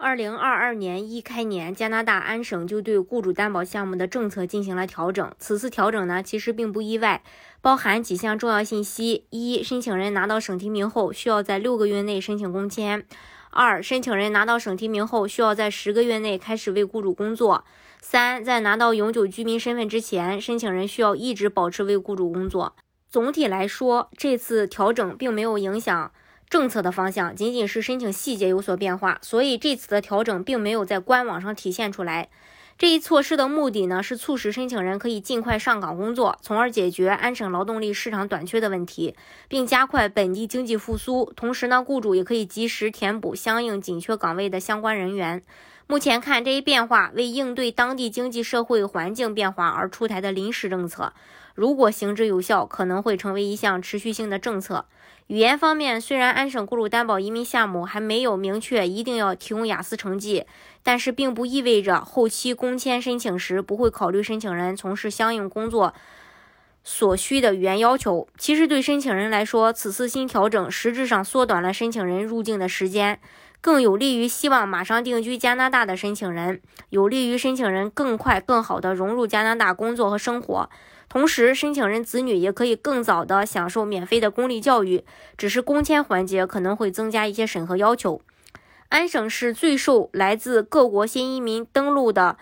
二零二二年一开年，加拿大安省就对雇主担保项目的政策进行了调整。此次调整呢，其实并不意外，包含几项重要信息：一、申请人拿到省提名后，需要在六个月内申请工签；二、申请人拿到省提名后，需要在十个月内开始为雇主工作；三、在拿到永久居民身份之前，申请人需要一直保持为雇主工作。总体来说，这次调整并没有影响。政策的方向仅仅是申请细节有所变化，所以这次的调整并没有在官网上体现出来。这一措施的目的呢，是促使申请人可以尽快上岗工作，从而解决安省劳动力市场短缺的问题，并加快本地经济复苏。同时呢，雇主也可以及时填补相应紧缺岗位的相关人员。目前看，这一变化为应对当地经济社会环境变化而出台的临时政策，如果行之有效，可能会成为一项持续性的政策。语言方面，虽然安省雇主担保移民项目还没有明确一定要提供雅思成绩，但是并不意味着后期工签申请时不会考虑申请人从事相应工作所需的语言要求。其实对申请人来说，此次新调整实质上缩短了申请人入境的时间，更有利于希望马上定居加拿大的申请人，有利于申请人更快、更好地融入加拿大工作和生活。同时，申请人子女也可以更早的享受免费的公立教育，只是公签环节可能会增加一些审核要求。安省是最受来自各国新移民登陆的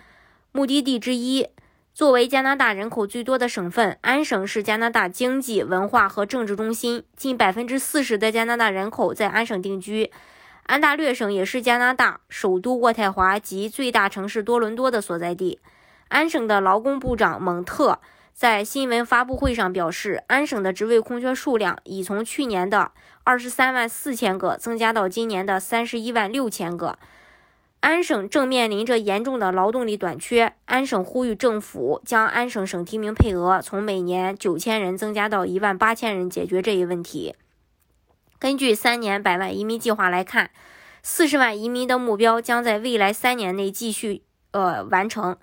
目的地之一。作为加拿大人口最多的省份，安省是加拿大经济、文化和政治中心，近百分之四十的加拿大人口在安省定居。安大略省也是加拿大首都渥太华及最大城市多伦多的所在地。安省的劳工部长蒙特。在新闻发布会上表示，安省的职位空缺数量已从去年的二十三万四千个增加到今年的三十一万六千个。安省正面临着严重的劳动力短缺，安省呼吁政府将安省省提名配额从每年九千人增加到一万八千人，解决这一问题。根据三年百万移民计划来看，四十万移民的目标将在未来三年内继续呃完成。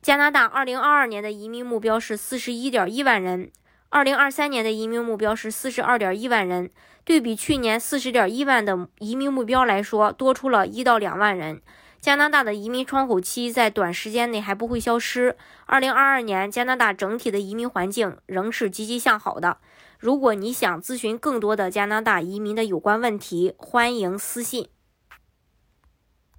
加拿大二零二二年的移民目标是四十一点一万人，二零二三年的移民目标是四十二点一万人。对比去年四十点一万的移民目标来说，多出了一到两万人。加拿大的移民窗口期在短时间内还不会消失。二零二二年，加拿大整体的移民环境仍是积极向好的。如果你想咨询更多的加拿大移民的有关问题，欢迎私信。